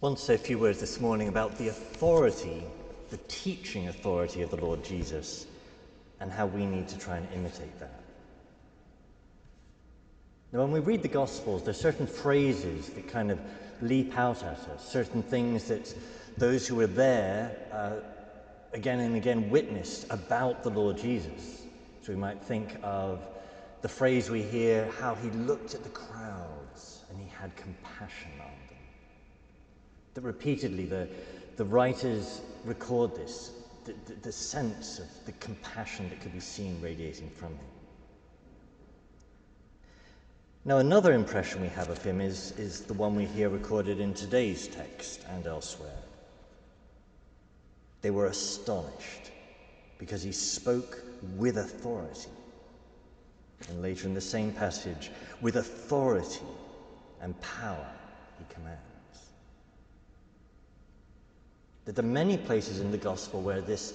want to say a few words this morning about the authority, the teaching authority of the Lord Jesus, and how we need to try and imitate that. Now, when we read the Gospels, there are certain phrases that kind of leap out at us, certain things that those who were there uh, again and again witnessed about the Lord Jesus. So we might think of the phrase we hear, how he looked at the crowds and he had compassion on them. That repeatedly the, the writers record this, the, the, the sense of the compassion that could be seen radiating from him. Now, another impression we have of him is, is the one we hear recorded in today's text and elsewhere. They were astonished because he spoke with authority. And later in the same passage, with authority and power, he commands. That there are many places in the gospel where this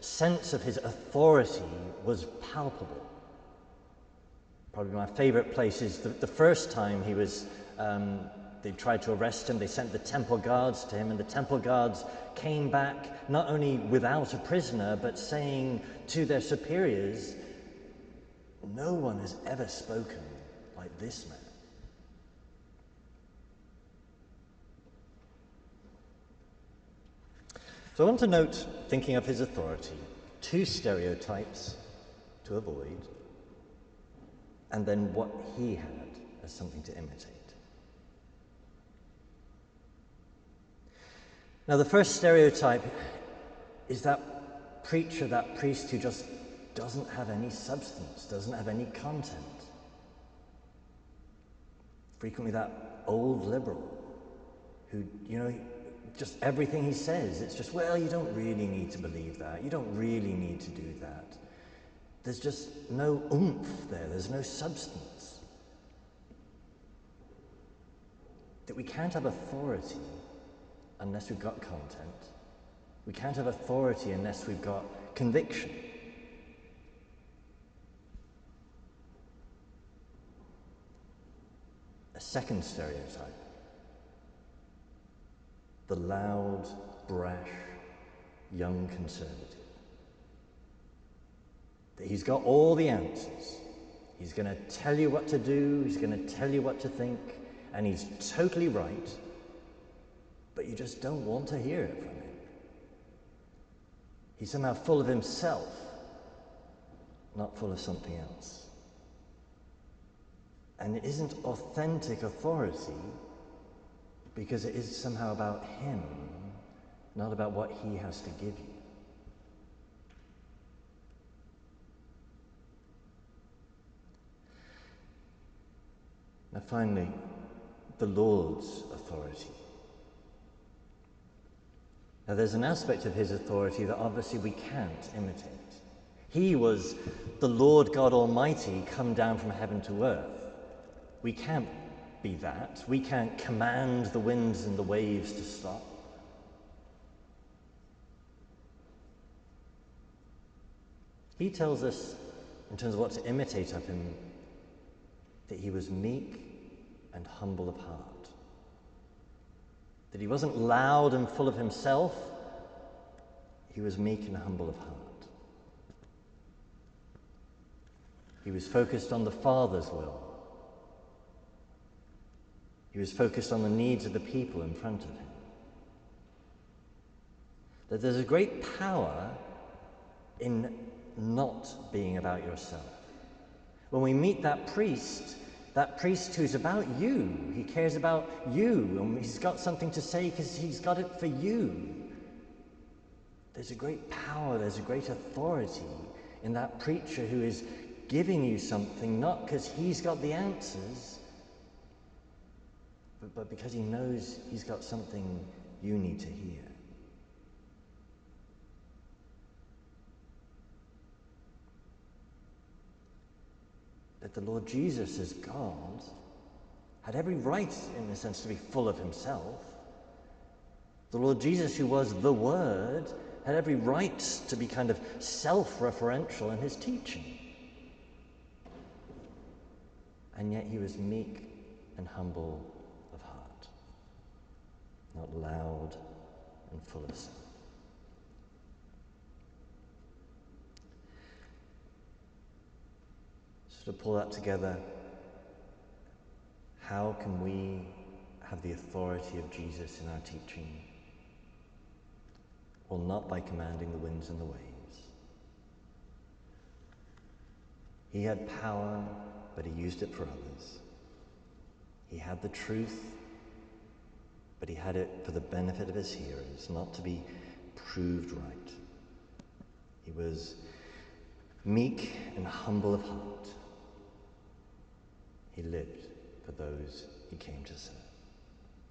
sense of his authority was palpable. Probably my favorite place is the, the first time he was, um, they tried to arrest him, they sent the temple guards to him, and the temple guards came back not only without a prisoner, but saying to their superiors, No one has ever spoken like this man. So I want to note, thinking of his authority, two stereotypes to avoid, and then what he had as something to imitate. Now, the first stereotype is that preacher, that priest who just doesn't have any substance, doesn't have any content. Frequently, that old liberal who, you know, just everything he says, it's just, well, you don't really need to believe that. You don't really need to do that. There's just no oomph there, there's no substance. That we can't have authority unless we've got content. We can't have authority unless we've got conviction. A second stereotype the loud, brash, young conservative. That he's got all the answers. He's going to tell you what to do, he's going to tell you what to think, and he's totally right but you just don't want to hear it from him. He's somehow full of himself, not full of something else. And it isn't authentic authority because it is somehow about him, not about what he has to give you. Now, finally, the Lord's authority. Now, there's an aspect of his authority that obviously we can't imitate. He was the Lord God Almighty come down from heaven to earth. We can't be that. We can't command the winds and the waves to stop. He tells us, in terms of what to imitate of him, that he was meek and humble of heart that he wasn't loud and full of himself, he was meek and humble of heart. He was focused on the Father's will. He was focused on the needs of the people in front of him. That there's a great power in not being about yourself. When we meet that priest, that priest who's about you. He cares about you, and he's got something to say because he's got it for you. There's a great power, there's a great authority in that preacher who is giving you something, not because he's got the answers, but, but because he knows he's got something you need to hear. that the Lord Jesus, as God, had every right, in a sense, to be full of himself. The Lord Jesus, who was the Word, had every right to be kind of self referential in his teaching. And yet he was meek and humble. Not loud and full of sound. So, to pull that together, how can we have the authority of Jesus in our teaching? Well, not by commanding the winds and the waves. He had power, but he used it for others. He had the truth, but he had it for the benefit of his hearers, not to be proved right. He was meek and humble of heart. He lived for those he came to serve.